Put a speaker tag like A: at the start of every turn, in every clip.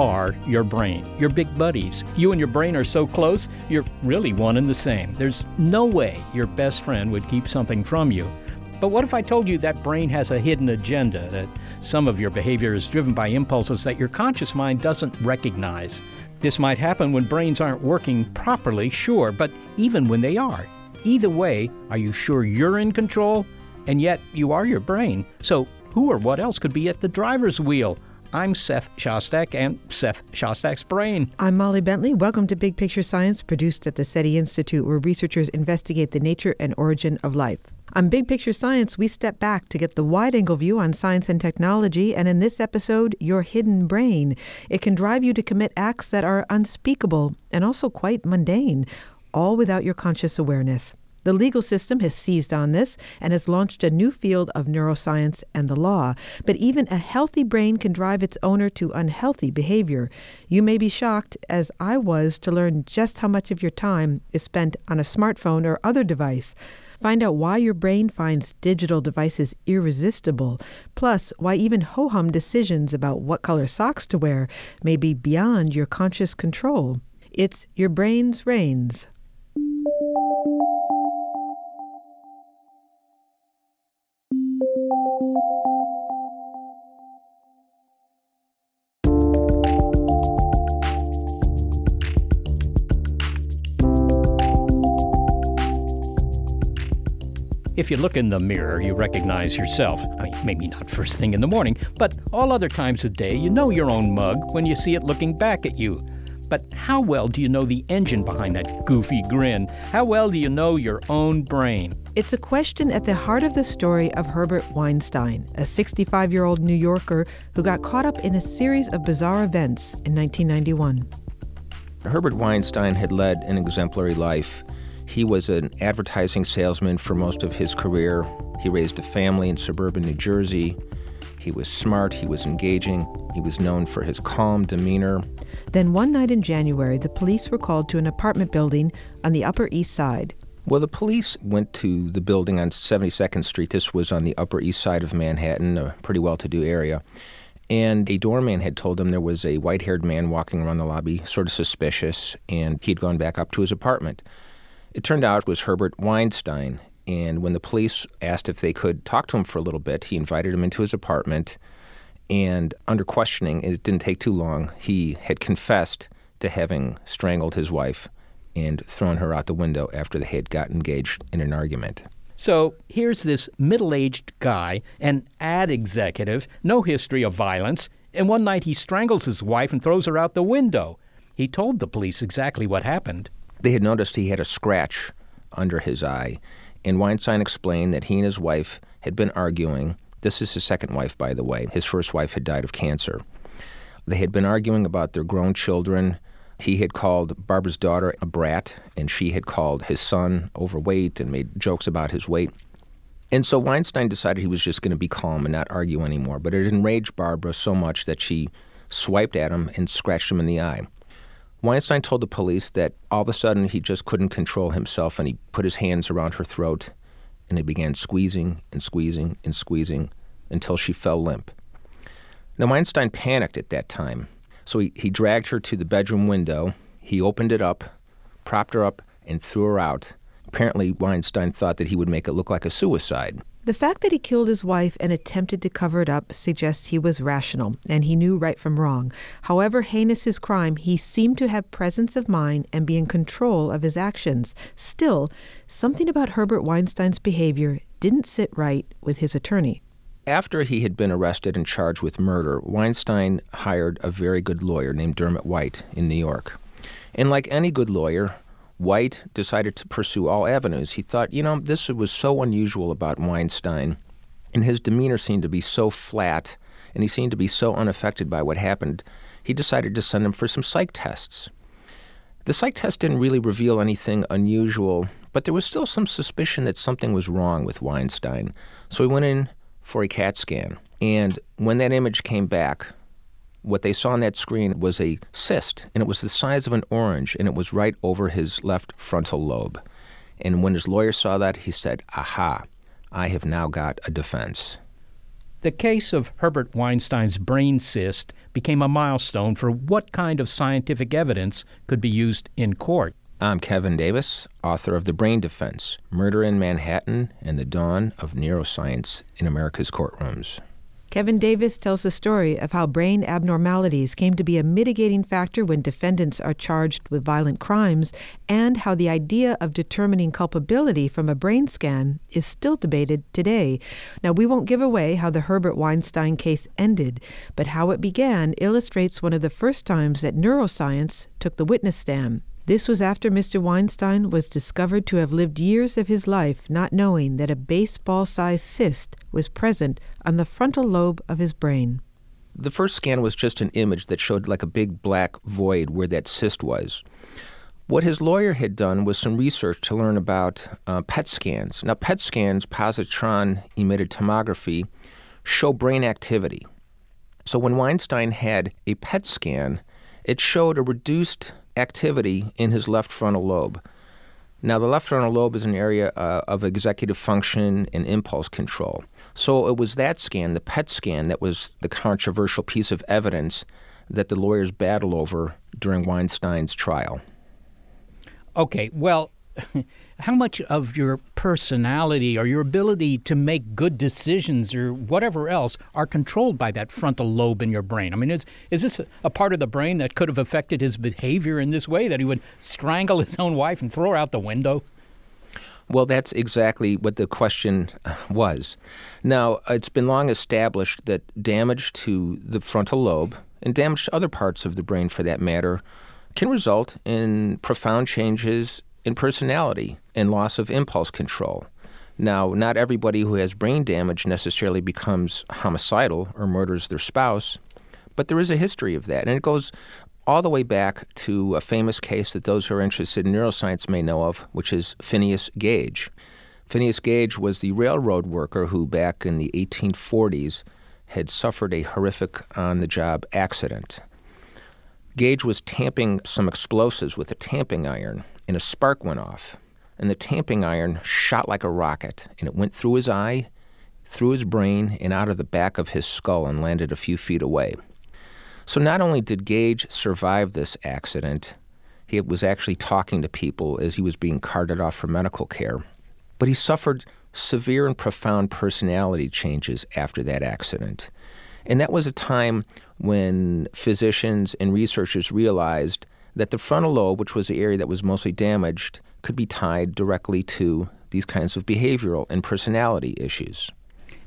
A: Are your brain, your big buddies. You and your brain are so close, you're really one and the same. There's no way your best friend would keep something from you. But what if I told you that brain has a hidden agenda, that some of your behavior is driven by impulses that your conscious mind doesn't recognize? This might happen when brains aren't working properly, sure, but even when they are. Either way, are you sure you're in control? And yet, you are your brain. So, who or what else could be at the driver's wheel? I'm Seth Shostak and Seth Shostak's Brain.
B: I'm Molly Bentley. Welcome to Big Picture Science, produced at the SETI Institute, where researchers investigate the nature and origin of life. On Big Picture Science, we step back to get the wide angle view on science and technology, and in this episode, your hidden brain. It can drive you to commit acts that are unspeakable and also quite mundane, all without your conscious awareness. The legal system has seized on this and has launched a new field of neuroscience and the law. But even a healthy brain can drive its owner to unhealthy behavior. You may be shocked, as I was, to learn just how much of your time is spent on a smartphone or other device. Find out why your brain finds digital devices irresistible, plus, why even ho hum decisions about what color socks to wear may be beyond your conscious control. It's your brain's reins.
A: If you look in the mirror, you recognize yourself. Maybe not first thing in the morning, but all other times of day, you know your own mug when you see it looking back at you. But how well do you know the engine behind that goofy grin? How well do you know your own brain?
B: It's a question at the heart of the story of Herbert Weinstein, a 65 year old New Yorker who got caught up in a series of bizarre events in 1991.
C: Herbert Weinstein had led an exemplary life. He was an advertising salesman for most of his career. He raised a family in suburban New Jersey. He was smart, he was engaging, he was known for his calm demeanor.
B: Then one night in January, the police were called to an apartment building on the Upper East Side.
C: Well, the police went to the building on 72nd Street. This was on the Upper East Side of Manhattan, a pretty well to do area. And a doorman had told them there was a white haired man walking around the lobby, sort of suspicious, and he'd gone back up to his apartment. It turned out it was Herbert Weinstein. And when the police asked if they could talk to him for a little bit, he invited him into his apartment. And under questioning, it didn't take too long, he had confessed to having strangled his wife and thrown her out the window after they had got engaged in an argument.
A: So here's this middle aged guy, an ad executive, no history of violence, and one night he strangles his wife and throws her out the window. He told the police exactly what happened.
C: They had noticed he had a scratch under his eye, and Weinstein explained that he and his wife had been arguing. This is his second wife, by the way. His first wife had died of cancer. They had been arguing about their grown children. He had called Barbara's daughter a brat, and she had called his son overweight and made jokes about his weight. And so Weinstein decided he was just going to be calm and not argue anymore. But it enraged Barbara so much that she swiped at him and scratched him in the eye. Weinstein told the police that all of a sudden he just couldn't control himself and he put his hands around her throat and he began squeezing and squeezing and squeezing until she fell limp. Now, Weinstein panicked at that time, So he, he dragged her to the bedroom window. He opened it up, propped her up, and threw her out. Apparently, Weinstein thought that he would make it look like a suicide.
B: The fact that he killed his wife and attempted to cover it up suggests he was rational and he knew right from wrong. However heinous his crime, he seemed to have presence of mind and be in control of his actions. Still, something about Herbert Weinstein's behavior didn't sit right with his attorney.
C: After he had been arrested and charged with murder, Weinstein hired a very good lawyer named Dermot White in New York. And like any good lawyer, White decided to pursue all avenues. He thought, you know, this was so unusual about Weinstein, and his demeanor seemed to be so flat, and he seemed to be so unaffected by what happened. He decided to send him for some psych tests. The psych test didn't really reveal anything unusual, but there was still some suspicion that something was wrong with Weinstein. So he went in for a CAT scan. And when that image came back, what they saw on that screen was a cyst, and it was the size of an orange, and it was right over his left frontal lobe. And when his lawyer saw that, he said, Aha, I have now got a defense.
A: The case of Herbert Weinstein's brain cyst became a milestone for what kind of scientific evidence could be used in court.
C: I'm Kevin Davis, author of The Brain Defense Murder in Manhattan and the Dawn of Neuroscience in America's Courtrooms.
B: Kevin Davis tells the story of how brain abnormalities came to be a mitigating factor when defendants are charged with violent crimes, and how the idea of determining culpability from a brain scan is still debated today. Now, we won't give away how the Herbert Weinstein case ended, but how it began illustrates one of the first times that neuroscience took the witness stand. This was after Mr. Weinstein was discovered to have lived years of his life not knowing that a baseball sized cyst was present on the frontal lobe of his brain.
C: The first scan was just an image that showed like a big black void where that cyst was. What his lawyer had done was some research to learn about uh, PET scans. Now, PET scans, positron emitted tomography, show brain activity. So when Weinstein had a PET scan, it showed a reduced activity in his left frontal lobe. Now, the left frontal lobe is an area uh, of executive function and impulse control. So it was that scan, the PET scan, that was the controversial piece of evidence that the lawyers battled over during Weinstein's trial.
A: Okay, well, how much of your personality or your ability to make good decisions or whatever else are controlled by that frontal lobe in your brain? I mean, is, is this a part of the brain that could have affected his behavior in this way, that he would strangle his own wife and throw her out the window?
C: Well, that's exactly what the question was. Now, it's been long established that damage to the frontal lobe and damage to other parts of the brain for that matter can result in profound changes in personality and loss of impulse control. Now, not everybody who has brain damage necessarily becomes homicidal or murders their spouse, but there is a history of that. And it goes all the way back to a famous case that those who are interested in neuroscience may know of, which is Phineas Gage. Phineas Gage was the railroad worker who, back in the 1840s, had suffered a horrific on the job accident. Gage was tamping some explosives with a tamping iron, and a spark went off. And the tamping iron shot like a rocket, and it went through his eye, through his brain, and out of the back of his skull and landed a few feet away. So not only did Gage survive this accident, he was actually talking to people as he was being carted off for medical care, but he suffered severe and profound personality changes after that accident. And that was a time when physicians and researchers realized that the frontal lobe, which was the area that was mostly damaged, could be tied directly to these kinds of behavioral and personality issues.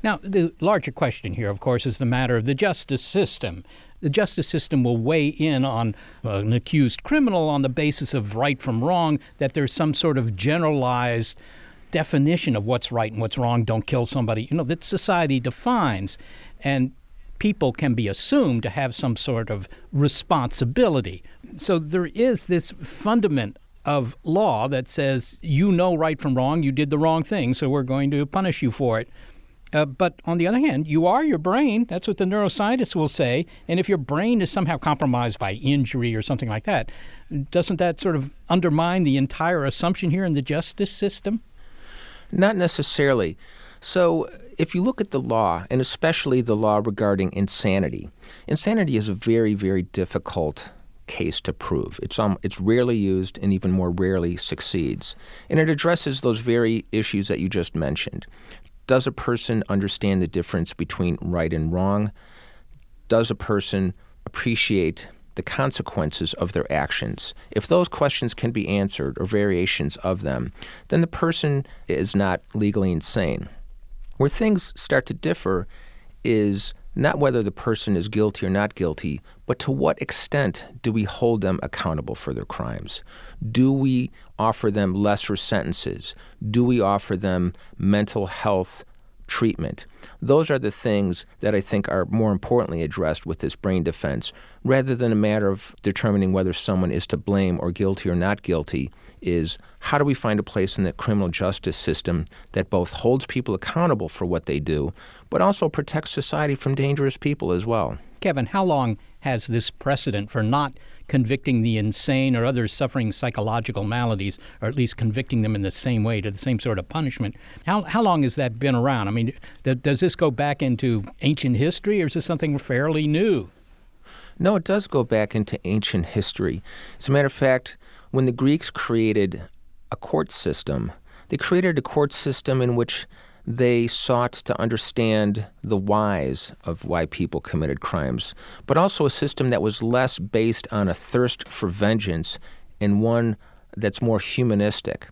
A: Now, the larger question here, of course, is the matter of the justice system. The justice system will weigh in on an accused criminal on the basis of right from wrong, that there's some sort of generalized definition of what's right and what's wrong. Don't kill somebody, you know, that society defines. And people can be assumed to have some sort of responsibility. So there is this fundament of law that says you know right from wrong, you did the wrong thing, so we're going to punish you for it. Uh, but on the other hand, you are your brain. That's what the neuroscientists will say. And if your brain is somehow compromised by injury or something like that, doesn't that sort of undermine the entire assumption here in the justice system?
C: Not necessarily. So, if you look at the law, and especially the law regarding insanity, insanity is a very, very difficult case to prove. It's, um, it's rarely used and even more rarely succeeds. And it addresses those very issues that you just mentioned. Does a person understand the difference between right and wrong? Does a person appreciate the consequences of their actions. If those questions can be answered or variations of them, then the person is not legally insane. Where things start to differ is not whether the person is guilty or not guilty, but to what extent do we hold them accountable for their crimes? Do we offer them lesser sentences? Do we offer them mental health treatment? Those are the things that I think are more importantly addressed with this brain defense, rather than a matter of determining whether someone is to blame or guilty or not guilty is how do we find a place in the criminal justice system that both holds people accountable for what they do, but also protects society from dangerous people as well.
A: Kevin, how long has this precedent for not convicting the insane or others suffering psychological maladies, or at least convicting them in the same way to the same sort of punishment? How, how long has that been around? I mean, th- does this go back into ancient history, or is this something fairly new?
C: No, it does go back into ancient history. As a matter of fact, when the Greeks created a court system, they created a court system in which they sought to understand the whys of why people committed crimes, but also a system that was less based on a thirst for vengeance and one that's more humanistic.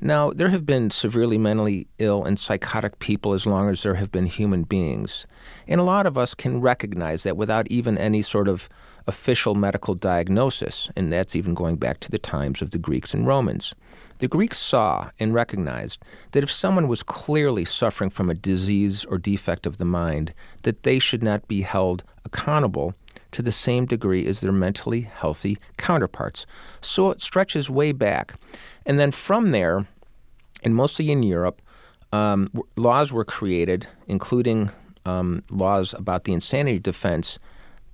C: Now, there have been severely mentally ill and psychotic people as long as there have been human beings. And a lot of us can recognize that without even any sort of official medical diagnosis, and that's even going back to the times of the Greeks and Romans. The Greeks saw and recognized that if someone was clearly suffering from a disease or defect of the mind, that they should not be held accountable to the same degree as their mentally healthy counterparts. So it stretches way back. And then from there, and mostly in Europe, um, laws were created, including um, laws about the insanity defense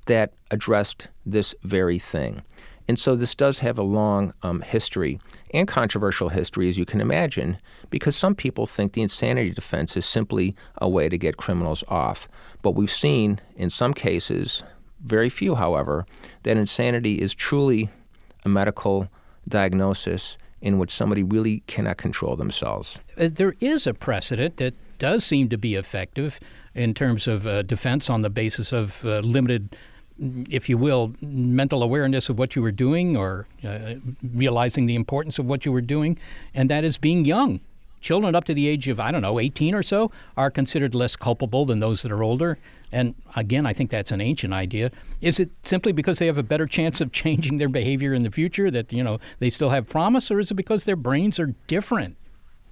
C: that addressed this very thing. And so this does have a long um, history and controversial history, as you can imagine, because some people think the insanity defense is simply a way to get criminals off. But we've seen in some cases, very few, however, that insanity is truly a medical diagnosis in which somebody really cannot control themselves.
A: Uh, there is a precedent that does seem to be effective in terms of uh, defense on the basis of uh, limited if you will, mental awareness of what you were doing or uh, realizing the importance of what you were doing, and that is being young. Children up to the age of, I don't know, 18 or so are considered less culpable than those that are older. And again, I think that's an ancient idea. Is it simply because they have a better chance of changing their behavior in the future that, you know, they still have promise, or is it because their brains are different?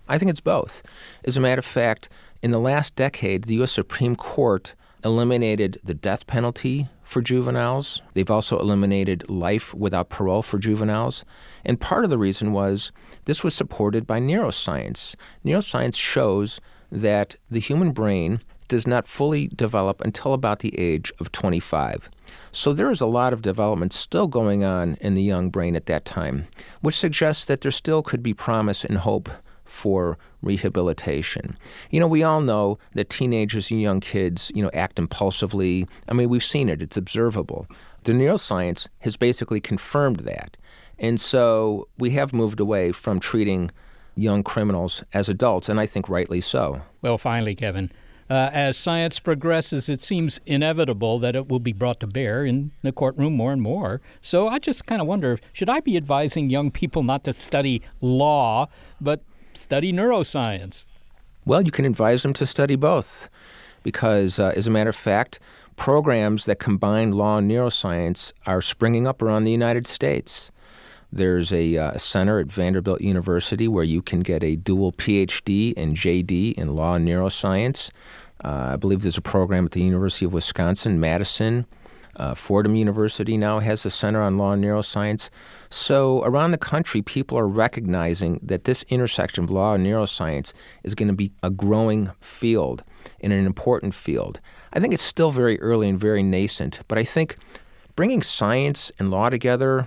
C: I think it's both. As a matter of fact, in the last decade, the U.S. Supreme Court eliminated the death penalty for juveniles. They've also eliminated life without parole for juveniles. And part of the reason was this was supported by neuroscience. Neuroscience shows that the human brain does not fully develop until about the age of 25. So there is a lot of development still going on in the young brain at that time, which suggests that there still could be promise and hope for rehabilitation. You know, we all know that teenagers and young kids, you know, act impulsively. I mean, we've seen it, it's observable. The neuroscience has basically confirmed that. And so we have moved away from treating young criminals as adults, and I think rightly so.
A: Well, finally, Kevin, uh, as science progresses, it seems inevitable that it will be brought to bear in the courtroom more and more. So I just kind of wonder should I be advising young people not to study law, but study neuroscience?
C: Well, you can advise them to study both because, uh, as a matter of fact, programs that combine law and neuroscience are springing up around the United States. There's a uh, center at Vanderbilt University where you can get a dual PhD and JD in law and neuroscience. Uh, I believe there's a program at the University of Wisconsin Madison. Uh, Fordham University now has a center on law and neuroscience. So, around the country, people are recognizing that this intersection of law and neuroscience is going to be a growing field and an important field. I think it's still very early and very nascent, but I think bringing science and law together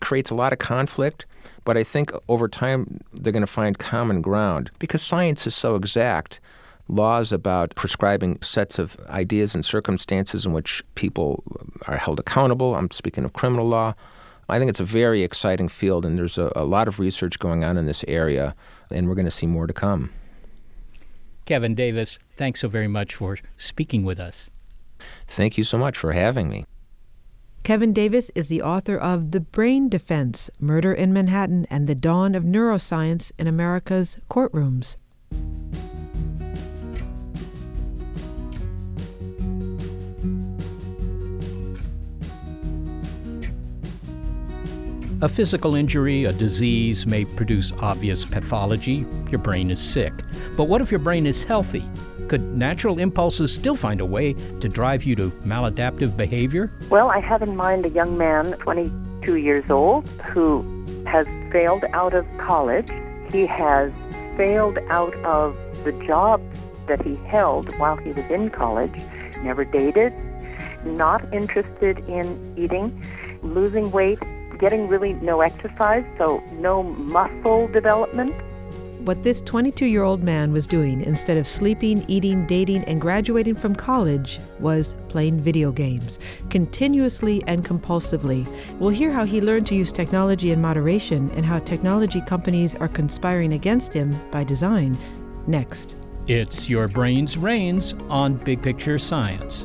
C: creates a lot of conflict. But I think over time, they're going to find common ground because science is so exact laws about prescribing sets of ideas and circumstances in which people are held accountable. I'm speaking of criminal law. I think it's a very exciting field, and there's a, a lot of research going on in this area, and we're going to see more to come.
A: Kevin Davis, thanks so very much for speaking with us.
C: Thank you so much for having me.
B: Kevin Davis is the author of The Brain Defense Murder in Manhattan and the Dawn of Neuroscience in America's Courtrooms.
A: A physical injury, a disease may produce obvious pathology. Your brain is sick. But what if your brain is healthy? Could natural impulses still find a way to drive you to maladaptive behavior?
D: Well, I have in mind a young man, 22 years old, who has failed out of college. He has failed out of the job that he held while he was in college, never dated, not interested in eating, losing weight, getting really no exercise, so no muscle development.
B: What this 22 year old man was doing instead of sleeping, eating, dating, and graduating from college was playing video games, continuously and compulsively. We'll hear how he learned to use technology in moderation and how technology companies are conspiring against him by design. Next.
A: It's Your Brain's Reins on Big Picture Science.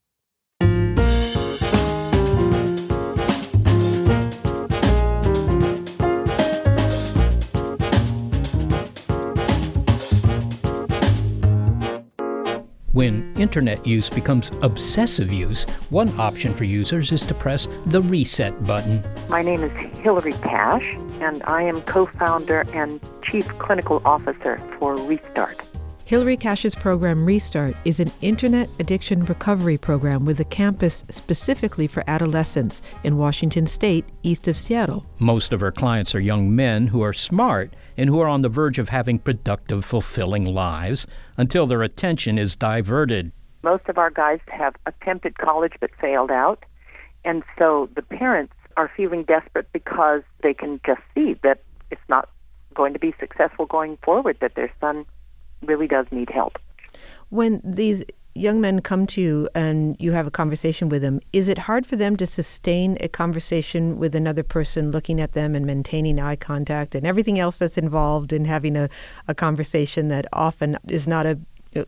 A: When internet use becomes obsessive use, one option for users is to press the reset button.
D: My name is Hilarie Cash, and I am co founder and chief clinical officer for Restart.
B: Hilarie Cash's program Restart is an internet addiction recovery program with a campus specifically for adolescents in Washington state, east of Seattle.
A: Most of her clients are young men who are smart and who are on the verge of having productive, fulfilling lives until their attention is diverted.
D: Most of our guys have attempted college but failed out, and so the parents are feeling desperate because they can just see that it's not going to be successful going forward, that their son really does need help.
B: When these young men come to you and you have a conversation with them, is it hard for them to sustain a conversation with another person looking at them and maintaining eye contact and everything else that's involved in having a, a conversation that often is not a,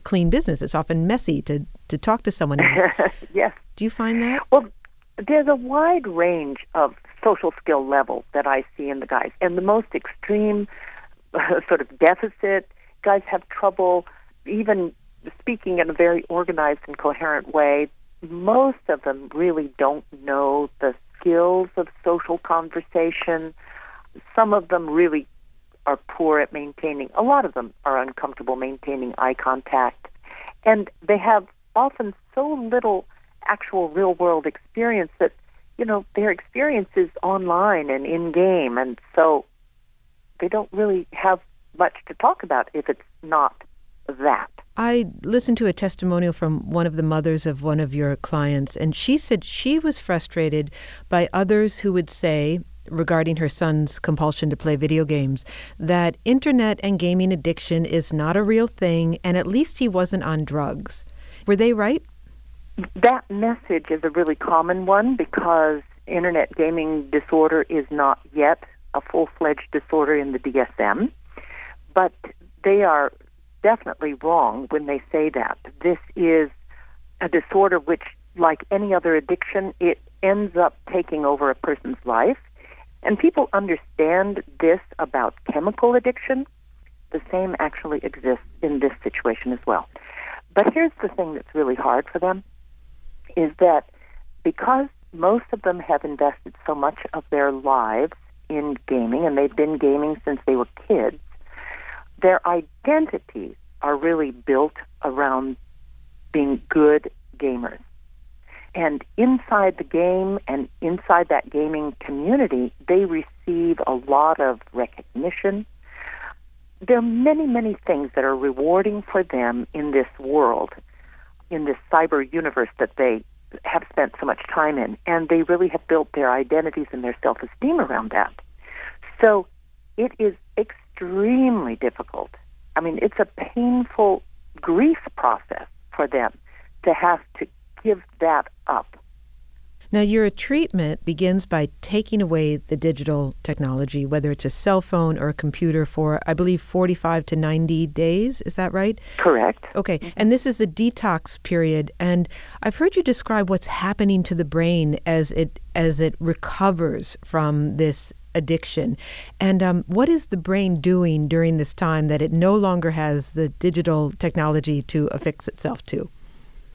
B: clean business? It's often messy to, to talk to someone else.
D: yes.
B: Do you find that?
D: Well, there's a wide range of social skill levels that I see in the guys. And the most extreme uh, sort of deficit, guys have trouble even speaking in a very organized and coherent way. Most of them really don't know the skills of social conversation. Some of them really are poor at maintaining, a lot of them are uncomfortable maintaining eye contact. And they have often so little actual real world experience that, you know, their experience is online and in game. And so they don't really have much to talk about if it's not that.
B: I listened to a testimonial from one of the mothers of one of your clients, and she said she was frustrated by others who would say, regarding her son's compulsion to play video games, that internet and gaming addiction is not a real thing, and at least he wasn't on drugs. Were they right?
D: That message is a really common one because internet gaming disorder is not yet a full fledged disorder in the DSM, but they are definitely wrong when they say that. This is a disorder which, like any other addiction, it ends up taking over a person's life. And people understand this about chemical addiction. The same actually exists in this situation as well. But here's the thing that's really hard for them is that because most of them have invested so much of their lives in gaming and they've been gaming since they were kids, their identities are really built around being good gamers. And inside the game and inside that gaming community, they receive a lot of recognition. There are many, many things that are rewarding for them in this world, in this cyber universe that they have spent so much time in. And they really have built their identities and their self esteem around that. So it is extremely difficult. I mean, it's a painful grief process for them to have to give that up.
B: Now, your treatment begins by taking away the digital technology, whether it's a cell phone or a computer, for, I believe, 45 to 90 days. Is that right?
D: Correct.
B: Okay. Mm-hmm. And this is the detox period. And I've heard you describe what's happening to the brain as it, as it recovers from this addiction. And um, what is the brain doing during this time that it no longer has the digital technology to affix itself to?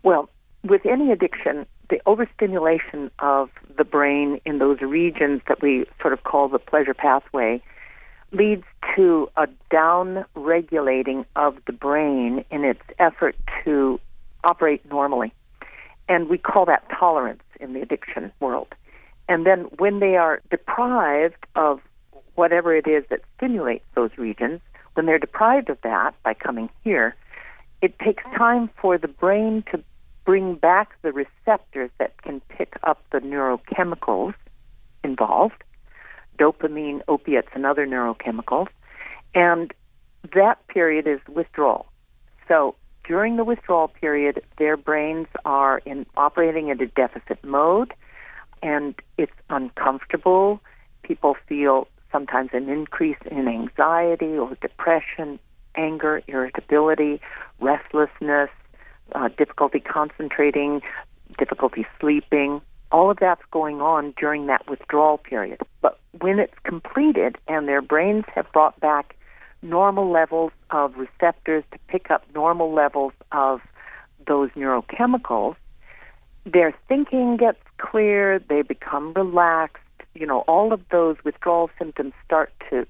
D: Well, with any addiction, the overstimulation of the brain in those regions that we sort of call the pleasure pathway leads to a down regulating of the brain in its effort to operate normally. And we call that tolerance in the addiction world. And then when they are deprived of whatever it is that stimulates those regions, when they're deprived of that by coming here, it takes time for the brain to bring back the receptors that can pick up the neurochemicals involved dopamine, opiates, and other neurochemicals. And that period is withdrawal. So during the withdrawal period, their brains are in operating in a deficit mode and it's uncomfortable. People feel sometimes an increase in anxiety or depression, anger, irritability, restlessness, uh, difficulty concentrating, difficulty sleeping. All of that's going on during that withdrawal period. But when it's completed and their brains have brought back normal levels of receptors to pick up normal levels of those neurochemicals, their thinking gets clear, they become relaxed, you know, all of those withdrawal symptoms start to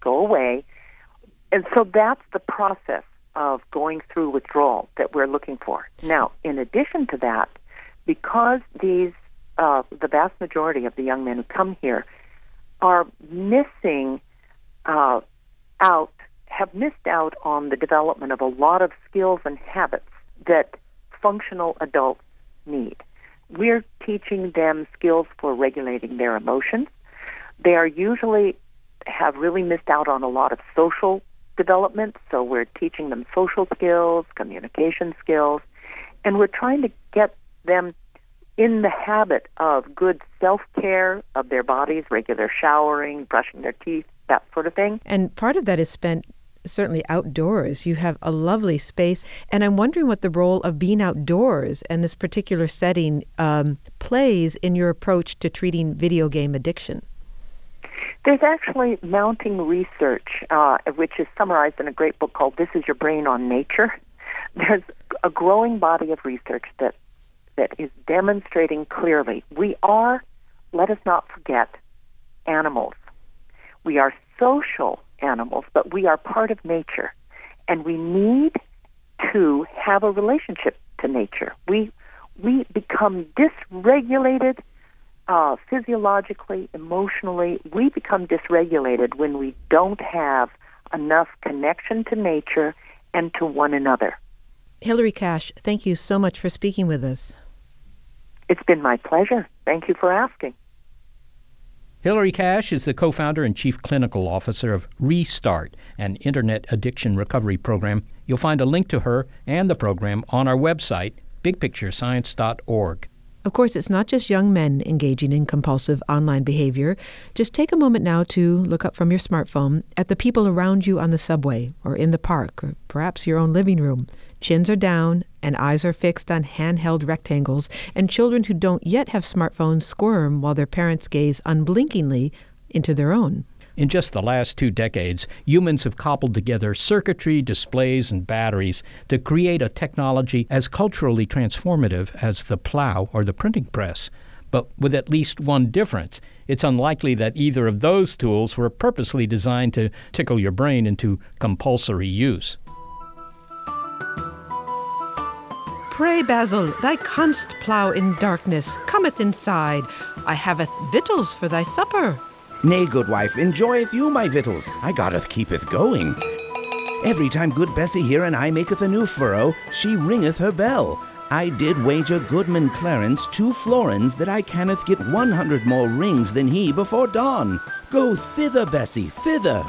D: go away. And so that's the process of going through withdrawal that we're looking for. Now, in addition to that, because these, uh, the vast majority of the young men who come here are missing uh, out, have missed out on the development of a lot of skills and habits that functional adults need. We're teaching them skills for regulating their emotions. They are usually have really missed out on a lot of social development, so we're teaching them social skills, communication skills, and we're trying to get them in the habit of good self care of their bodies, regular showering, brushing their teeth, that sort of thing.
B: And part of that is spent certainly outdoors. You have a lovely space, and I'm wondering what the role of being outdoors and this particular setting um, plays in your approach to treating video game addiction.
D: There's actually mounting research, uh, which is summarized in a great book called This Is Your Brain on Nature. There's a growing body of research that, that is demonstrating clearly we are, let us not forget, animals. We are social animals, but we are part of nature. And we need to have a relationship to nature. We, we become dysregulated uh, physiologically, emotionally. We become dysregulated when we don't have enough connection to nature and to one another.
B: Hilarie Cash, thank you so much for speaking with us.
D: It's been my pleasure. Thank you for asking.
A: Hilarie Cash is the co founder and chief clinical officer of Restart, an internet addiction recovery program. You'll find a link to her and the program on our website, bigpicturescience.org.
B: Of course, it's not just young men engaging in compulsive online behavior. Just take a moment now to look up from your smartphone at the people around you on the subway or in the park or perhaps your own living room. Chins are down and eyes are fixed on handheld rectangles, and children who don't yet have smartphones squirm while their parents gaze unblinkingly into their own.
A: In just the last two decades, humans have cobbled together circuitry, displays, and batteries to create a technology as culturally transformative as the plow or the printing press. But with at least one difference. It's unlikely that either of those tools were purposely designed to tickle your brain into compulsory use.
B: Pray, Basil, thy canst plough in darkness, cometh inside. I haveth victuals for thy supper.
E: Nay, good wife, enjoyeth you my victuals. I gotteth keepeth going. Every time good Bessie here and I maketh a new furrow, she ringeth her bell. I did wager Goodman Clarence two florins that I canneth get one hundred more rings than he before dawn. Go thither, Bessie, thither.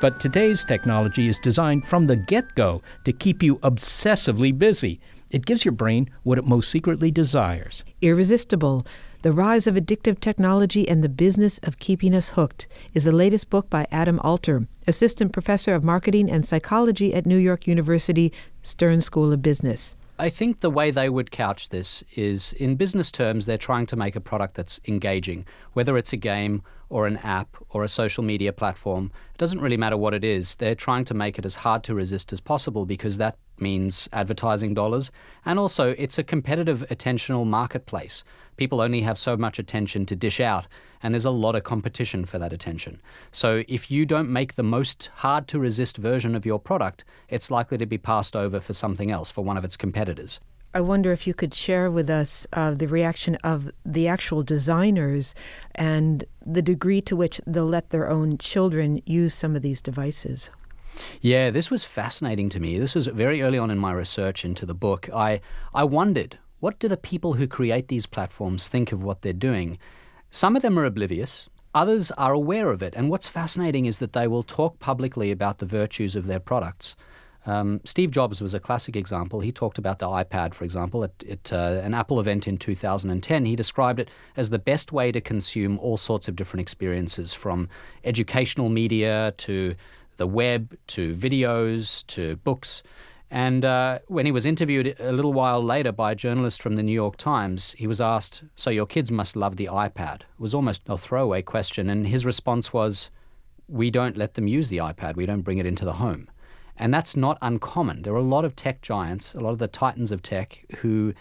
A: But today's technology is designed from the get go to keep you obsessively busy. It gives your brain what it most secretly desires.
B: Irresistible. The Rise of Addictive Technology and the Business of Keeping Us Hooked is the latest book by Adam Alter, Assistant Professor of Marketing and Psychology at New York University Stern School of Business.
F: I think the way they would couch this is in business terms, they're trying to make a product that's engaging, whether it's a game or an app or a social media platform. It doesn't really matter what it is. They're trying to make it as hard to resist as possible because that means advertising dollars. And also, it's a competitive attentional marketplace. People only have so much attention to dish out, and there's a lot of competition for that attention. So, if you don't make the most hard to resist version of your product, it's likely to be passed over for something else, for one of its competitors.
B: I wonder if you could share with us uh, the reaction of the actual designers and the degree to which they'll let their own children use some of these devices.
F: Yeah, this was fascinating to me. This was very early on in my research into the book. I, I wondered what do the people who create these platforms think of what they're doing? Some of them are oblivious, others are aware of it. And what's fascinating is that they will talk publicly about the virtues of their products. Um, Steve Jobs was a classic example. He talked about the iPad, for example, at, at uh, an Apple event in 2010. He described it as the best way to consume all sorts of different experiences, from educational media to the web to videos to books. And uh, when he was interviewed a little while later by a journalist from the New York Times, he was asked, So your kids must love the iPad? It was almost a throwaway question. And his response was, We don't let them use the iPad, we don't bring it into the home. And that's not uncommon. There are a lot of tech giants, a lot of the titans of tech, who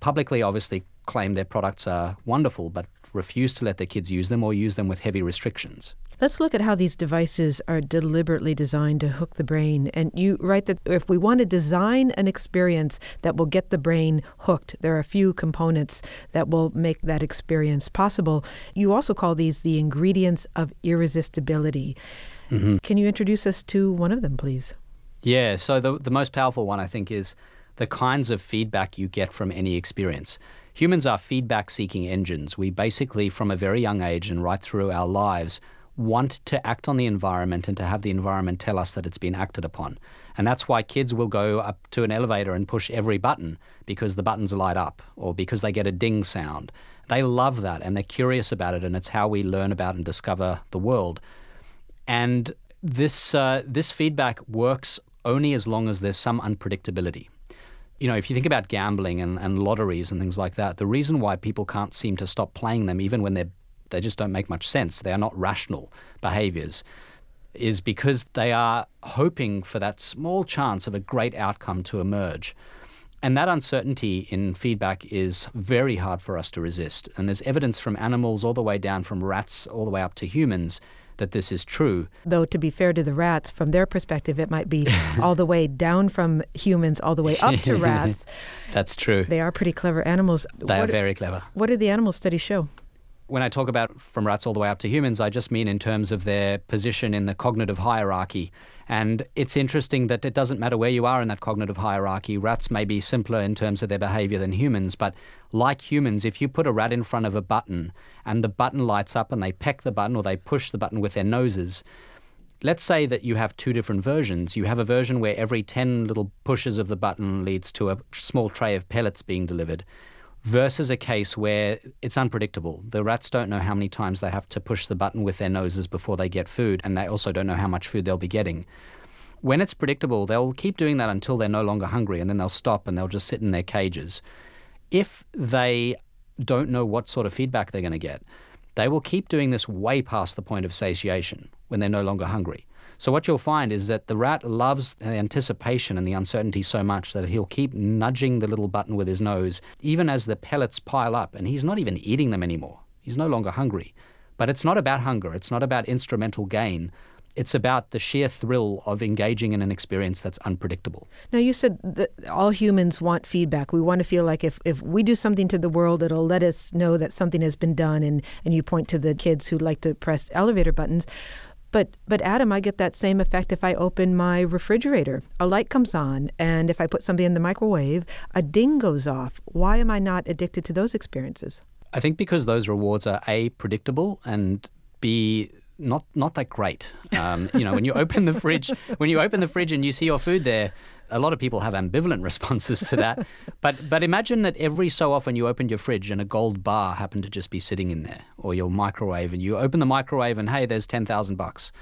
F: publicly obviously claim their products are wonderful, but refuse to let their kids use them or use them with heavy restrictions.
B: Let's look at how these devices are deliberately designed to hook the brain. And you write that if we want to design an experience that will get the brain hooked, there are a few components that will make that experience possible. You also call these the ingredients of irresistibility. Mm-hmm. Can you introduce us to one of them, please?
F: Yeah, so the, the most powerful one, I think, is the kinds of feedback you get from any experience. Humans are feedback seeking engines. We basically, from a very young age and right through our lives, want to act on the environment and to have the environment tell us that it's been acted upon. And that's why kids will go up to an elevator and push every button because the buttons light up or because they get a ding sound. They love that and they're curious about it, and it's how we learn about and discover the world. And this, uh, this feedback works only as long as there's some unpredictability. You know, if you think about gambling and, and lotteries and things like that, the reason why people can't seem to stop playing them, even when they're they just don't make much sense. They are not rational behaviors. Is because they are hoping for that small chance of a great outcome to emerge. And that uncertainty in feedback is very hard for us to resist. And there's evidence from animals all the way down from rats all the way up to humans that this is true.
B: Though, to be fair to the rats, from their perspective, it might be all the way down from humans, all the way up to rats.
F: That's true.
B: They are pretty clever animals.
F: They what, are very clever.
B: What did the animal studies show?
F: when I talk about from rats all the way up to humans, I just mean in terms of their position in the cognitive hierarchy. And it's interesting that it doesn't matter where you are in that cognitive hierarchy. Rats may be simpler in terms of their behavior than humans, but like humans, if you put a rat in front of a button and the button lights up and they peck the button or they push the button with their noses, let's say that you have two different versions. You have a version where every 10 little pushes of the button leads to a small tray of pellets being delivered, versus a case where it's unpredictable. The rats don't know how many times they have to push the button with their noses before they get food, and they also don't know how much food they'll be getting. When it's predictable, they'll keep doing that until they're no longer hungry, and then they'll stop and they'll just sit in their cages. If they don't know what sort of feedback they're going to get, they will keep doing this way past the point of satiation when they're no longer hungry. So what you'll find is that the rat loves the anticipation and the uncertainty so much that he'll keep nudging the little button with his nose, even as the pellets pile up, and he's not even eating them anymore. He's no longer hungry. But it's not about hunger, it's not about instrumental gain. It's about the sheer thrill of engaging in an experience that's unpredictable.
B: Now, you said that all humans want feedback. We want to feel like if, if we do something to the world, it'll let us know that something has been done. And, and you point to the kids who like to press elevator buttons. But but Adam, I get that same effect if I open my refrigerator. A light comes on, and if I put something in the microwave, a ding goes off. Why am I not addicted to those experiences?
F: I think because those rewards are a predictable and b not not that great. Um, you know, when you open the fridge, when you open the fridge and you see your food there, a lot of people have ambivalent responses to that. but but imagine that every so often you opened your fridge and a gold bar happened to just be sitting in there, or your microwave, and you open the microwave and hey, there's ten thousand bucks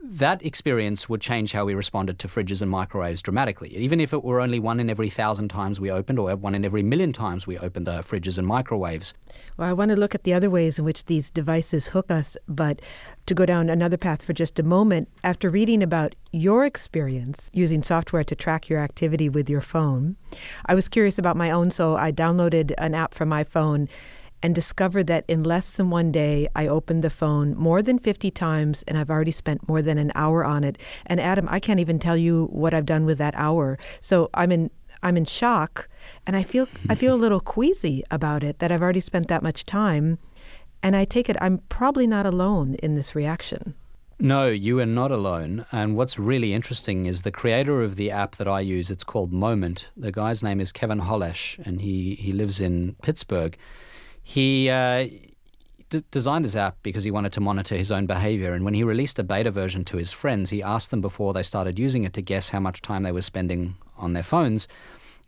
F: that experience would change how we responded to fridges and microwaves dramatically. Even if it were only one in every thousand times we opened, or one in every million times we opened the fridges and microwaves.
B: Well, I want to look at the other ways in which these devices hook us, but to go down another path for just a moment, after reading about your experience using software to track your activity with your phone, I was curious about my own, so I downloaded an app from my phone and discovered that in less than one day, I opened the phone more than 50 times and I've already spent more than an hour on it. And Adam, I can't even tell you what I've done with that hour. So I'm in. I'm in shock and I feel I feel a little queasy about it that I've already spent that much time and I take it I'm probably not alone in this reaction.
F: No, you are not alone. And what's really interesting is the creator of the app that I use, it's called Moment. The guy's name is Kevin Holesh, and he, he lives in Pittsburgh. He uh, d- designed this app because he wanted to monitor his own behavior. And when he released a beta version to his friends, he asked them before they started using it to guess how much time they were spending on their phones.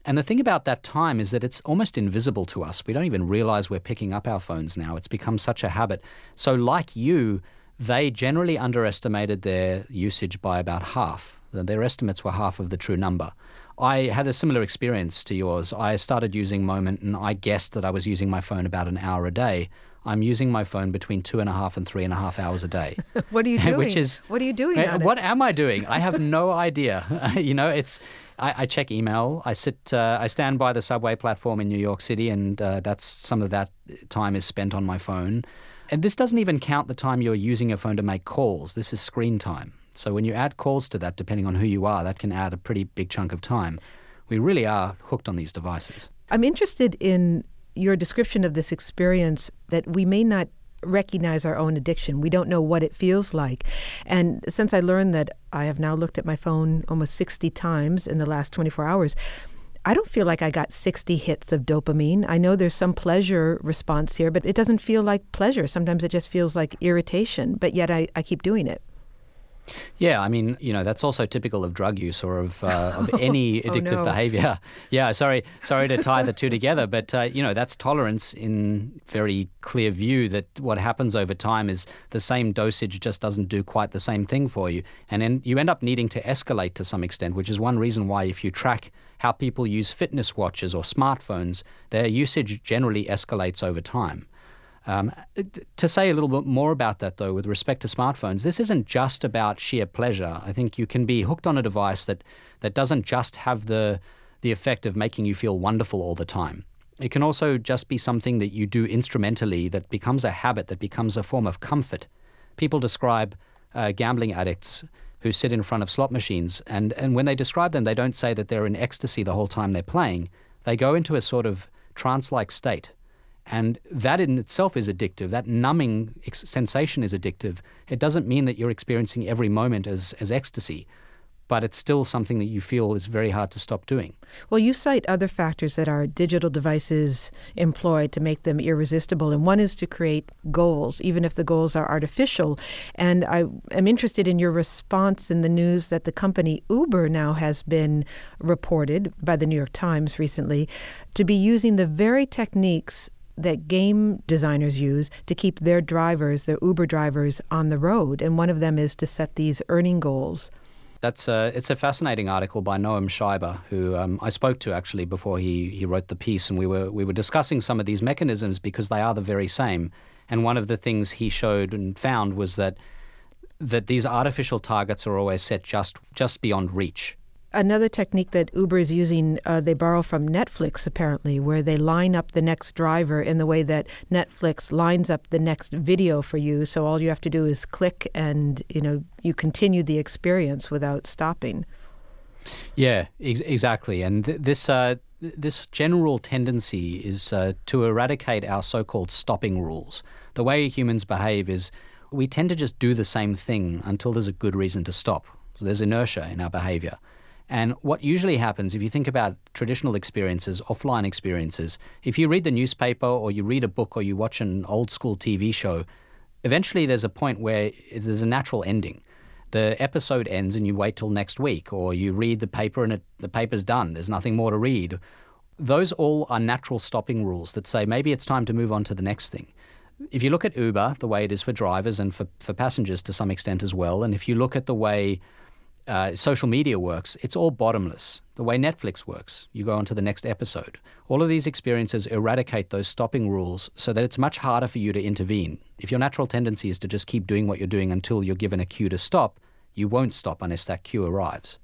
F: And the thing about that time is that it's almost invisible to us. We don't even realize we're picking up our phones now. It's become such a habit. So, like you, they generally underestimated their usage by about half. Their estimates were half of the true number. I had a similar experience to yours. I started using Moment and I guessed that I was using my phone about an hour a day. I'm using my phone between two and a half and three and a half hours a day.
B: what are you doing?
F: Which is
B: what are you doing?
F: Uh, what am I doing? I have no idea. you know, it's I, I, check email. I sit. Uh, I stand by the subway platform in New York City, and uh, that's some of that time is spent on my phone. And this doesn't even count the time you're using your phone to make calls. This is screen time. So when you add calls to that, depending on who you are, that can add a pretty big chunk of time. We really are hooked on these devices.
B: I'm interested in your description of this experience that we may not recognize our own addiction. We don't know what it feels like. And since I learned that I have now looked at my phone almost 60 times in the last 24 hours, I don't feel like I got 60 hits of dopamine. I know there's some pleasure response here, but it doesn't feel like pleasure. Sometimes it just feels like irritation, but yet I, I keep doing it.
F: Yeah, I mean, you know, that's also typical of drug use or of uh, of any addictive oh, no. behavior. Yeah, sorry, sorry to tie the two together, but uh, you know, that's tolerance in very clear view. That what happens over time is the same dosage just doesn't do quite the same thing for you, and then you end up needing to escalate to some extent, which is one reason why if you track how people use fitness watches or smartphones, their usage generally escalates over time. Um, to say a little bit more about that, though, with respect to smartphones, this isn't just about sheer pleasure. I think you can be hooked on a device that, that doesn't just have the, the effect of making you feel wonderful all the time. It can also just be something that you do instrumentally that becomes a habit, that becomes a form of comfort. People describe uh, gambling addicts who sit in front of slot machines, and, and when they describe them, they don't say that they're in ecstasy the whole time they're playing. They go into a sort of trance like state and that in itself is addictive. That numbing ex- sensation is addictive. It doesn't mean that you're experiencing every moment as, as ecstasy. but it's still something that you feel is very hard to stop doing.
B: Well, you cite other factors that our digital devices employ to make them irresistible, and one is to create goals, even if the goals are artificial. And I am interested in your response in the news that the company Uber now has been reported by the New York Times recently to be using the very techniques that game designers use to keep their drivers, their Uber drivers, on the road. And one of them is to set these earning goals.
F: That's a, it's a fascinating article by Noam Scheiber, who um, I spoke to actually before he, he wrote the piece, and we were we were discussing some of these mechanisms because they are the very same. And one of the things he showed and found was that that these artificial targets are always set just just beyond reach.
B: Another technique that Uber is using, uh, they borrow from Netflix apparently, where they line up the next driver in the way that Netflix lines up the next video for you. So all you have to do is click, and you know you continue the experience without stopping.
F: Yeah, ex- exactly. And th- this uh, this general tendency is uh, to eradicate our so-called stopping rules. The way humans behave is we tend to just do the same thing until there's a good reason to stop. So there's inertia in our behavior. And what usually happens, if you think about traditional experiences, offline experiences, if you read the newspaper or you read a book or you watch an old school TV show, eventually there's a point where there's a natural ending. The episode ends and you wait till next week, or you read the paper and it, the paper's done. There's nothing more to read. Those all are natural stopping rules that say maybe it's time to move on to the next thing. If you look at Uber, the way it is for drivers and for, for passengers to some extent as well, and if you look at the way uh, social media works, it's all bottomless. The way Netflix works, you go on to the next episode. All of these experiences eradicate those stopping rules so that it's much harder for you to intervene. If your natural tendency is to just keep doing what you're doing until you're given a cue to stop, you won't stop unless that cue arrives.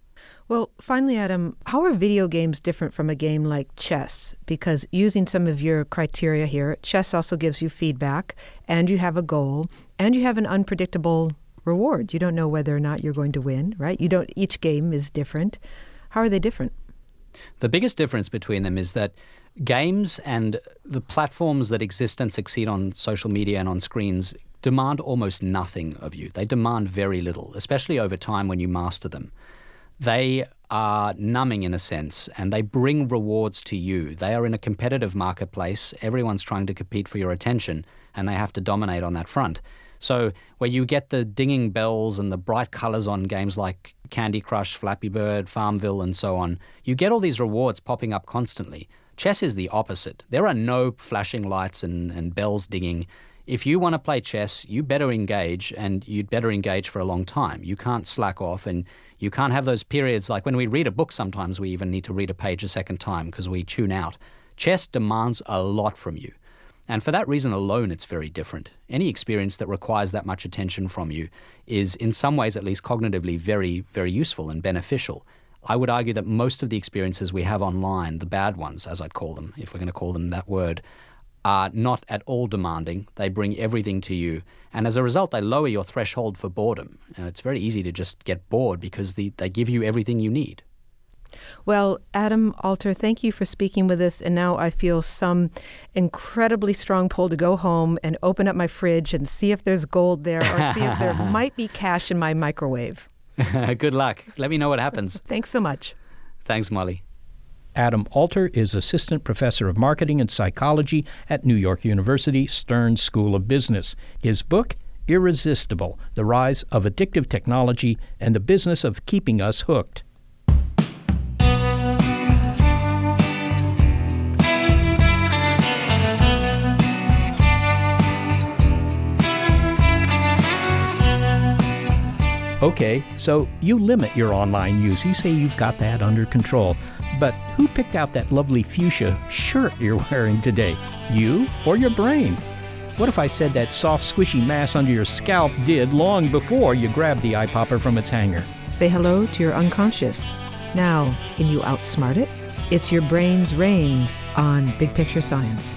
B: Well, finally, Adam, how are video games different from a game like chess? Because using some of your criteria here, chess also gives you feedback, and you have a goal, and you have an unpredictable reward. You don't know whether or not you're going to win, right? You don't each game is different. How are they different?
F: The biggest difference between them is that games and the platforms that exist and succeed on social media and on screens demand almost nothing of you. They demand very little, especially over time when you master them. They are numbing in a sense and they bring rewards to you. They are in a competitive marketplace. Everyone's trying to compete for your attention and they have to dominate on that front. So where you get the dinging bells and the bright colors on games like Candy Crush, Flappy Bird, Farmville, and so on, you get all these rewards popping up constantly. Chess is the opposite. There are no flashing lights and, and bells dinging. If you want to play chess, you better engage, and you'd better engage for a long time. You can't slack off, and you can't have those periods like when we read a book, sometimes we even need to read a page a second time because we tune out. Chess demands a lot from you. And for that reason alone, it's very different. Any experience that requires that much attention from you is, in some ways at least cognitively, very, very useful and beneficial. I would argue that most of the experiences we have online, the bad ones, as I'd call them, if we're going to call them that word, are not at all demanding. They bring everything to you. And as a result, they lower your threshold for boredom. Uh, it's very easy to just get bored because the, they give you everything you need.
B: Well, Adam Alter, thank you for speaking with us. And now I feel some incredibly strong pull to go home and open up my fridge and see if there's gold there or see if there might be cash in my microwave.
F: Good luck. Let me know what happens.
B: Thanks so much.
F: Thanks, Molly.
A: Adam Alter is Assistant Professor of Marketing and Psychology at New York University Stern School of Business. His book, Irresistible The Rise of Addictive Technology and the Business of Keeping Us Hooked. Okay, so you limit your online use. You say you've got that under control. But who picked out that lovely fuchsia shirt you're wearing today? You or your brain? What if I said that soft, squishy mass under your scalp did long before you grabbed the eye popper from its hanger?
B: Say hello to your unconscious. Now, can you outsmart it? It's your brain's reins on Big Picture Science.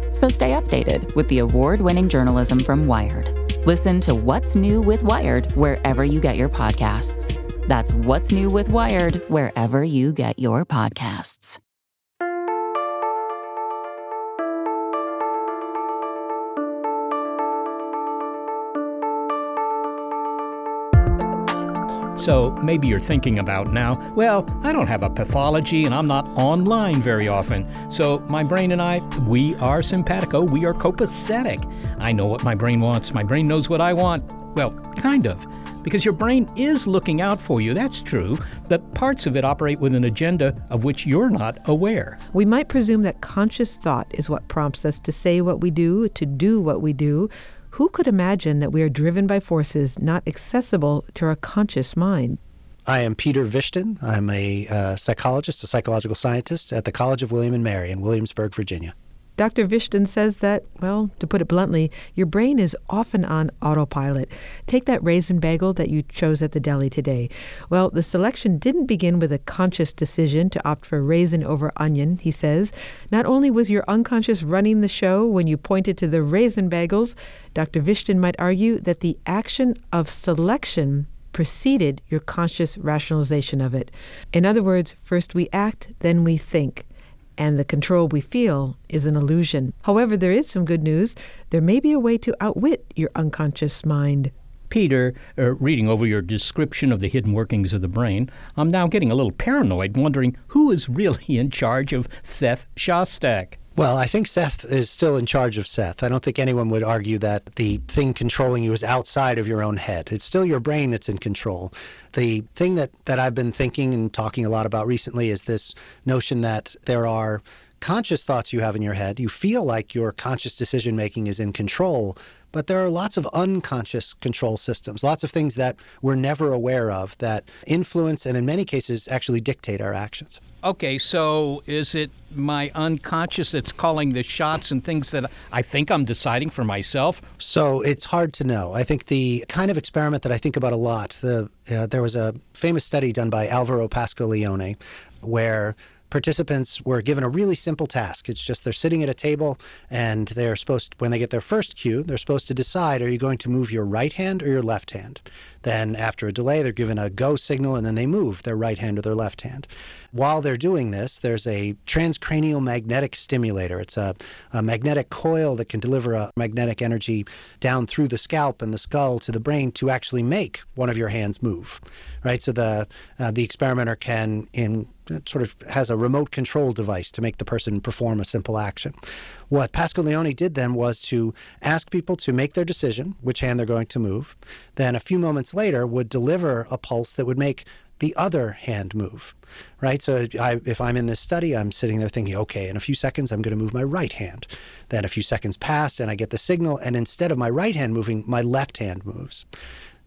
G: So stay updated with the award winning journalism from Wired. Listen to What's New with Wired wherever you get your podcasts. That's What's New with Wired wherever you get your podcasts.
A: So maybe you're thinking about now, well, I don't have a pathology and I'm not online very often. So my brain and I, we are simpatico, we are copacetic. I know what my brain wants, my brain knows what I want. Well, kind of. Because your brain is looking out for you, that's true, but parts of it operate with an agenda of which you're not aware.
B: We might presume that conscious thought is what prompts us to say what we do, to do what we do. Who could imagine that we are driven by forces not accessible to our conscious mind?
H: I am Peter Vishton. I'm a uh, psychologist, a psychological scientist at the College of William and Mary in Williamsburg, Virginia.
B: Dr. Vishton says that, well, to put it bluntly, your brain is often on autopilot. Take that raisin bagel that you chose at the deli today. Well, the selection didn't begin with a conscious decision to opt for raisin over onion, he says. Not only was your unconscious running the show when you pointed to the raisin bagels, Dr. Vishton might argue that the action of selection preceded your conscious rationalization of it. In other words, first we act, then we think and the control we feel is an illusion. However, there is some good news. There may be a way to outwit your unconscious mind.
A: Peter, uh, reading over your description of the hidden workings of the brain, I'm now getting a little paranoid, wondering who is really in charge of Seth Shostak.
H: Well, I think Seth is still in charge of Seth. I don't think anyone would argue that the thing controlling you is outside of your own head. It's still your brain that's in control. The thing that, that I've been thinking and talking a lot about recently is this notion that there are conscious thoughts you have in your head. You feel like your conscious decision making is in control, but there are lots of unconscious control systems, lots of things that we're never aware of that influence and in many cases actually dictate our actions.
A: Okay, so is it my unconscious that's calling the shots and things that I think I'm deciding for myself?
H: So it's hard to know. I think the kind of experiment that I think about a lot, the, uh, there was a famous study done by Alvaro Pascual-Leone where participants were given a really simple task. It's just they're sitting at a table and they're supposed, when they get their first cue, they're supposed to decide are you going to move your right hand or your left hand? Then, after a delay, they're given a go signal and then they move their right hand or their left hand. While they're doing this, there's a transcranial magnetic stimulator. It's a, a magnetic coil that can deliver a magnetic energy down through the scalp and the skull to the brain to actually make one of your hands move. Right? So the, uh, the experimenter can, in sort of has a remote control device to make the person perform a simple action. What Pascual-Leone did then was to ask people to make their decision, which hand they're going to move. Then a few moments later would deliver a pulse that would make the other hand move, right? So I, if I'm in this study, I'm sitting there thinking, okay, in a few seconds, I'm going to move my right hand. Then a few seconds pass and I get the signal, and instead of my right hand moving, my left hand moves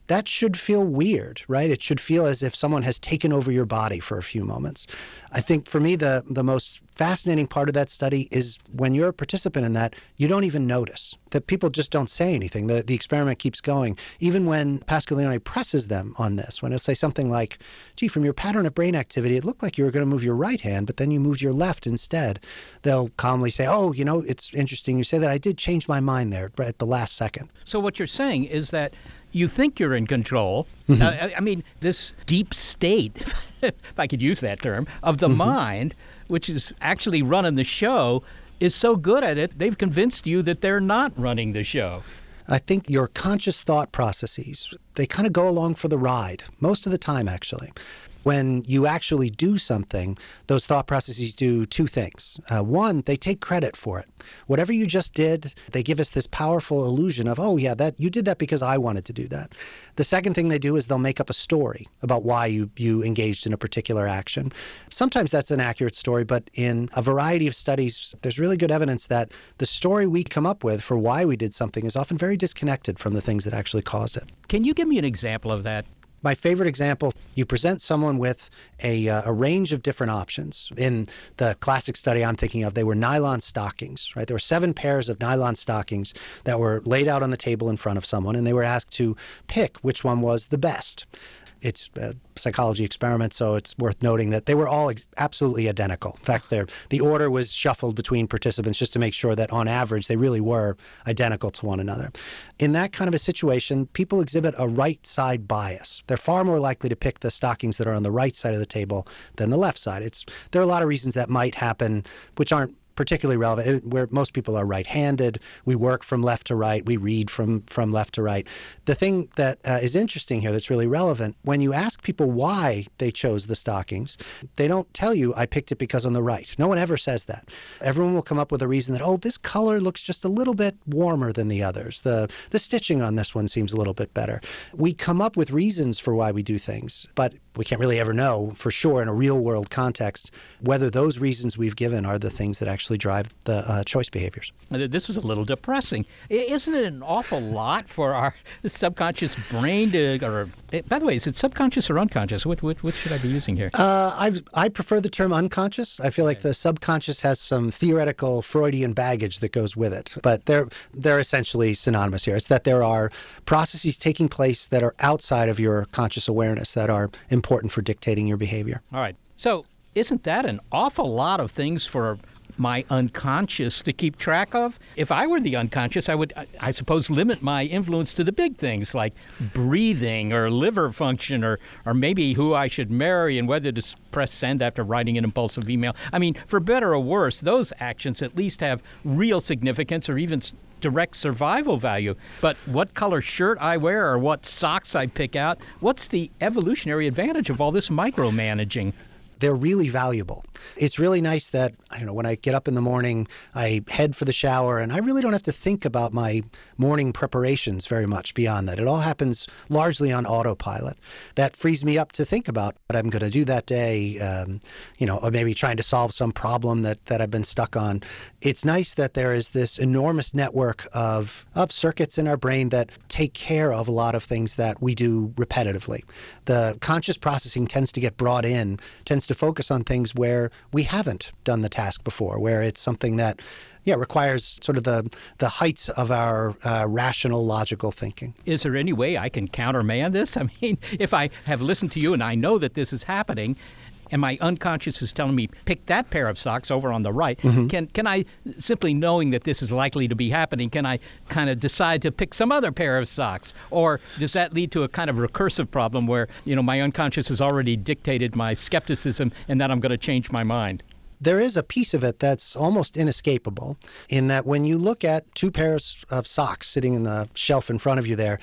H: that should feel weird, right? It should feel as if someone has taken over your body for a few moments. I think for me, the, the most fascinating part of that study is when you're a participant in that, you don't even notice that people just don't say anything. The, the experiment keeps going. Even when Pascual-Leone presses them on this, when it'll say something like, gee, from your pattern of brain activity, it looked like you were going to move your right hand, but then you moved your left instead. They'll calmly say, oh, you know, it's interesting you say that. I did change my mind there at the last second.
A: So what you're saying is that you think you're in control.
H: Mm-hmm.
A: Uh, I mean, this deep state, if I could use that term, of the
H: Mhm.
A: mind, which is actually running the show, is so good at it, they've convinced you that they're not running the show.
H: I think your conscious thought processes, they kind of go along for the ride, most of the time, actually. When you actually do something, those thought processes do two things. Uh, one, they take credit for it. Whatever you just did, they give us this powerful illusion of, oh, yeah, that you did that because I wanted to do that. The second thing they do is they'll make up a story about why you, you engaged in a particular action. Sometimes that's an accurate story, but in a variety of studies, there's really good evidence that the story we come up with for why we did something is often very disconnected from the things that actually caused it.
A: Can you give me an example of that?
H: My favorite example you present someone with a, uh, a range of different options. In the classic study I'm thinking of, they were nylon stockings, right? There were seven pairs of nylon stockings that were laid out on the table in front of someone, and they were asked to pick which one was the best it's a psychology experiment, so it's worth noting that they were all ex- absolutely identical. In fact, the order was shuffled between participants just to make sure that on average they really were identical to one another. In that kind of a situation, people exhibit a right side bias. They're far more likely to pick the stockings that are on the right side of the table than the left side. It's there are a lot of reasons that might happen, which aren't particularly relevant. Where most people are right-handed. We work from left to right. We read from from left to right. The thing that uh, is interesting here that's really relevant when you ask people why they chose the stockings they don't tell you i picked it because on the right. No one ever says that. Everyone will come up with a reason that oh this color looks just a little bit warmer than the others. The the stitching on this one seems a little bit better. We come up with reasons for why we do things but we can't really ever know for sure in a real world context whether those reasons we've given are the things that actually drive the uh, choice behaviors.
A: This is a little depressing. Isn't it an awful lot for our subconscious brain to, or eh, by the way, is it subconscious or unconscious? What, what, what should I be using here?
H: Uh, I, I prefer the term unconscious. I feel like the subconscious has some theoretical Freudian baggage that goes with it, but they're, they're essentially synonymous here. It's that there are processes taking place that are outside of your conscious awareness that are important for dictating your behavior.
A: All right. So, isn't that an awful lot of things for my unconscious to keep track of. If I were the unconscious, I would, I suppose, limit my influence to the big things like breathing or liver function or, or maybe who I should marry and whether to press send after writing an impulsive email. I mean, for better or worse, those actions at least have real significance or even direct survival value. But what color shirt I wear or what socks I pick out, what's the evolutionary advantage of all this micromanaging?
H: they're really valuable. It's really nice that, I don't know, when I get up in the morning, I head for the shower and I really don't have to think about my morning preparations very much beyond that. It all happens largely on autopilot. That frees me up to think about what I'm going to do that day, um, you know, or maybe trying to solve some problem that, that I've been stuck on. It's nice that there is this enormous network of, of circuits in our brain that take care of a lot of things that we do repetitively. The conscious processing tends to get brought in, tends to focus on things where we haven't done the task before, where it's something that yeah, requires sort of the the heights of our uh, rational, logical thinking.
A: Is there any way I can countermand this? I mean, if I have listened to you and I know that this is happening, and my unconscious is telling me pick that pair of socks over on the right. Mm-hmm. can can i simply knowing that this is likely to be happening can i kind of decide to pick some other pair of socks? Or does that lead to a kind of recursive problem where you know my unconscious has already dictated my skepticism and that i'm going to change my mind?
H: There is a piece of it that's almost inescapable in that when you look at two pairs of socks sitting in the shelf in front of you there,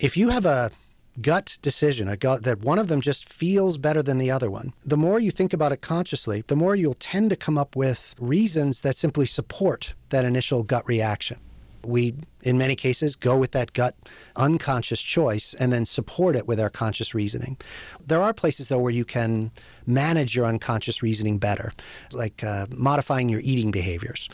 H: if you have a gut decision, a gut that one of them just feels better than the other one, the more you think about it consciously, the more you'll tend to come up with reasons that simply support that initial gut reaction. We, in many cases, go with that gut unconscious choice and then support it with our conscious reasoning. There are places, though, where you can manage your unconscious reasoning better, like uh, modifying your eating behaviors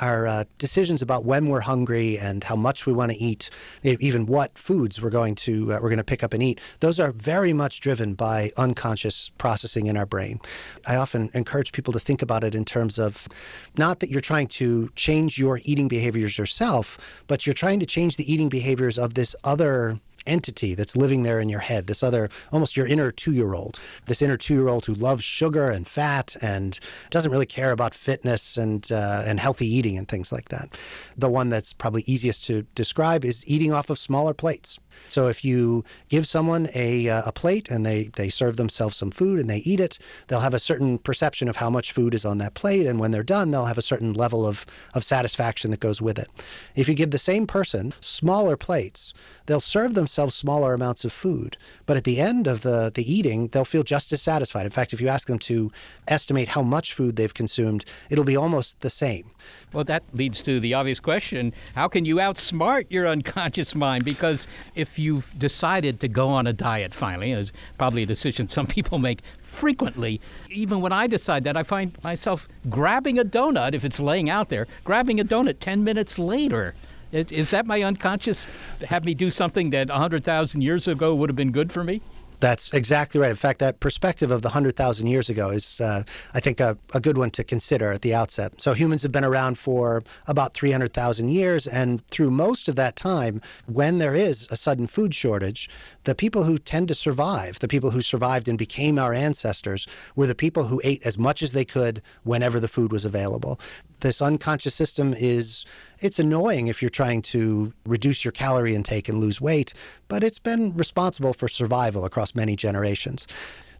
H: our uh, decisions about when we're hungry and how much we want to eat, even what foods we're going to uh, we're going to pick up and eat, those are very much driven by unconscious processing in our brain. I often encourage people to think about it in terms of not that you're trying to change your eating behaviors yourself, but you're trying to change the eating behaviors of this other entity that's living there in your head, this other, almost your inner two year old, this inner two year old who loves sugar and fat and doesn't really care about fitness and, uh, and healthy eating and things like that. The one that's probably easiest to describe is eating off of smaller plates. So if you give someone a, uh, a plate and they, they serve themselves some food and they eat it, they'll have a certain perception of how much food is on that plate. And when they're done, they'll have a certain level of, of satisfaction that goes with it. If you give the same person smaller plates, they'll serve themselves smaller amounts of food. But at the end of the, the eating, they'll feel just as satisfied. In fact, if you ask them to estimate how much food they've consumed, it'll be almost the same.
A: Well, that leads to the obvious question how can you outsmart your unconscious mind? Because if you've decided to go on a diet finally, is probably a decision some people make frequently, even when I decide that, I find myself grabbing a donut, if it's laying out there, grabbing a donut 10 minutes later. Is, is that my unconscious to have me do something that 100,000 years ago would have been good for me?
H: That's exactly right. In fact, that perspective of the 100,000 years ago is, uh, I think, a, a, good one to consider at the outset. So, humans have been around for about 300,000 years, and through most of that time, when there is a sudden food shortage, the people who tend to survive, the people who survived and became our ancestors, were the people who ate as much as they could whenever the food was available this unconscious system is it's annoying if you're trying to reduce your calorie intake and lose weight, but it's been responsible for survival across many generations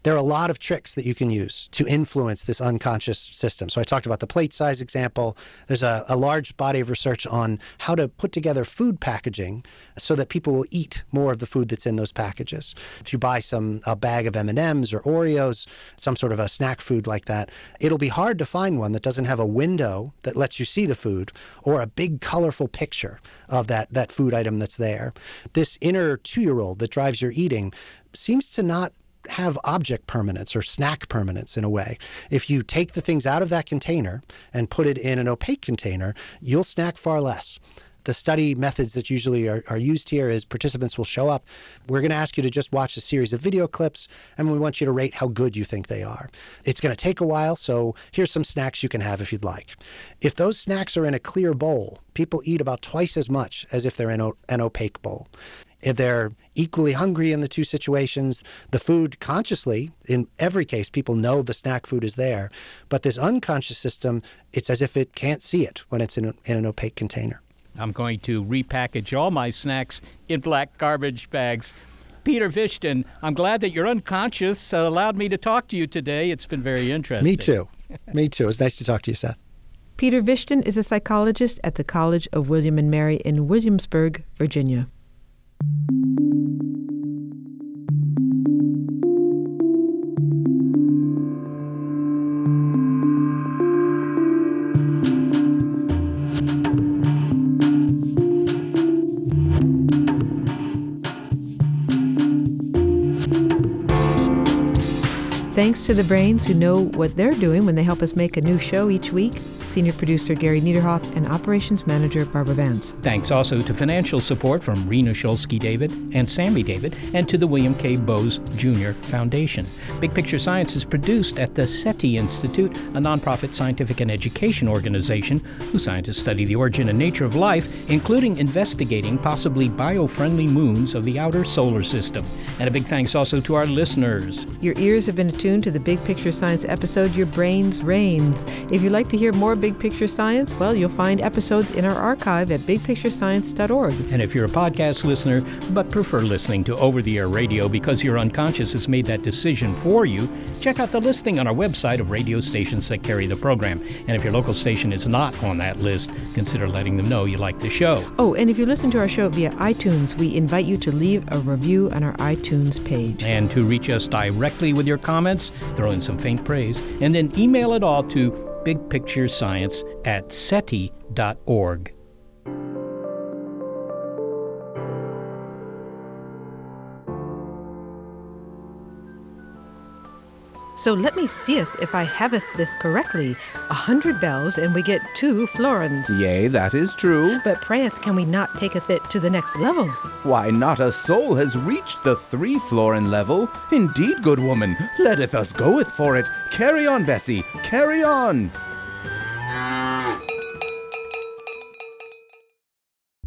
H: there are a lot of tricks that you can use to influence this unconscious system. So I talked about the plate size example. There's a, a, large body of research on how to put together food packaging so that people will eat more of the food that's in those packages. If you buy some a bag of M&Ms or Oreos, some sort of a snack food like that, it'll be hard to find one that doesn't have a window that lets you see the food or a big colorful picture of that that food item that's there. This inner 2-year-old that drives your eating seems to not have object permanence or snack permanence in a way. If you take the things out of that container and put it in an opaque container, you'll snack far less. The study methods that usually are, are used here is participants will show up. We're going to ask you to just watch a series of video clips, and we want you to rate how good you think they are. It's going to take a while, so here's some snacks you can have if you'd like. If those snacks are in a clear bowl, people eat about twice as much as if they're in an opaque bowl. If they're equally hungry in the two situations, the food consciously, in every case, people know the snack food is there. But this unconscious system, it's as if it can't see it when it's in, a, in an opaque container.
A: I'm going to repackage all my snacks in black garbage bags. Peter Vishton, I'm glad that your unconscious uh, allowed me to talk to you today. It's been very interesting.
H: Me too. me too. It's nice to talk to you, Seth.
B: Peter Vishton is a psychologist at the College of William and Mary in Williamsburg, Virginia. Thanks to the brains who know what they're doing when they help us make a new show each week senior producer Gary Niederhoff, and operations manager Barbara Vance.
A: Thanks also to financial support from Rena Shulsky David and Sammy David, and to the William K. Bowes Jr. Foundation. Big Picture Science is produced at the SETI Institute, a nonprofit scientific and education organization whose scientists study the origin and nature of life, including investigating possibly bio-friendly moons of the outer solar system. And a big thanks also to our listeners.
B: Your ears have been attuned to the Big Picture Science episode, Your Brains Reins. If you'd like to hear more Big Picture Science, well, you'll find episodes in our archive at bigpicturescience.org.
A: And if you're a podcast listener but prefer listening to over the air radio because your unconscious has made that decision for you, check out the listing on our website of radio stations that carry the program. And if your local station is not on that list, consider letting them know you like the show.
B: Oh, and if you listen to our show via iTunes, we invite you to leave a review on our iTunes page.
A: And to reach us directly with your comments, throw in some faint praise, and then email it all to bigpicturescience at SETI.org.
B: So let me seeth if I haveth this correctly. A hundred bells, and we get two florins.
E: Yea, that is true.
B: But prayeth, can we not taketh it to the next level?
E: Why, not a soul has reached the three florin level. Indeed, good woman, letteth us goeth for it. Carry on, Bessie, carry on.